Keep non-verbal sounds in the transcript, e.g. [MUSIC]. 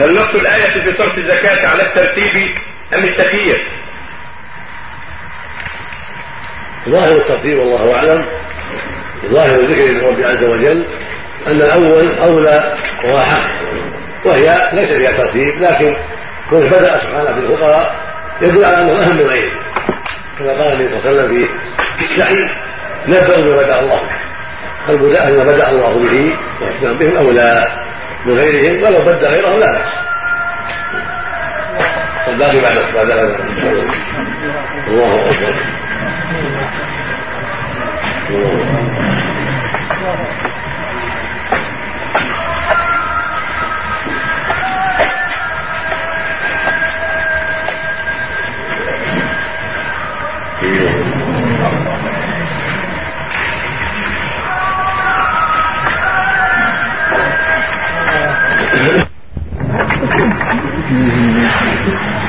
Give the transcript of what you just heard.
هل نص الآية في صرف الزكاة على الترتيب أم التخيير؟ ظاهر الترتيب والله أعلم. ظاهر ذكر الرب عز وجل أن الأول أولى وأحق وهي ليس فيها ترتيب لكن كون بدأ سبحانه بالفقراء يدل على أنه أهم من غيره كما قال النبي صلى الله عليه وسلم في السعي نبدأ بما بدأ الله فالبداء ما بدأ الله به والاهتمام بهم أولى من غيرهم ولو بدا غيره لا بأس. والباقي بعد بعد الله أكبر. الله Mm-hmm. mm-hmm. [LAUGHS]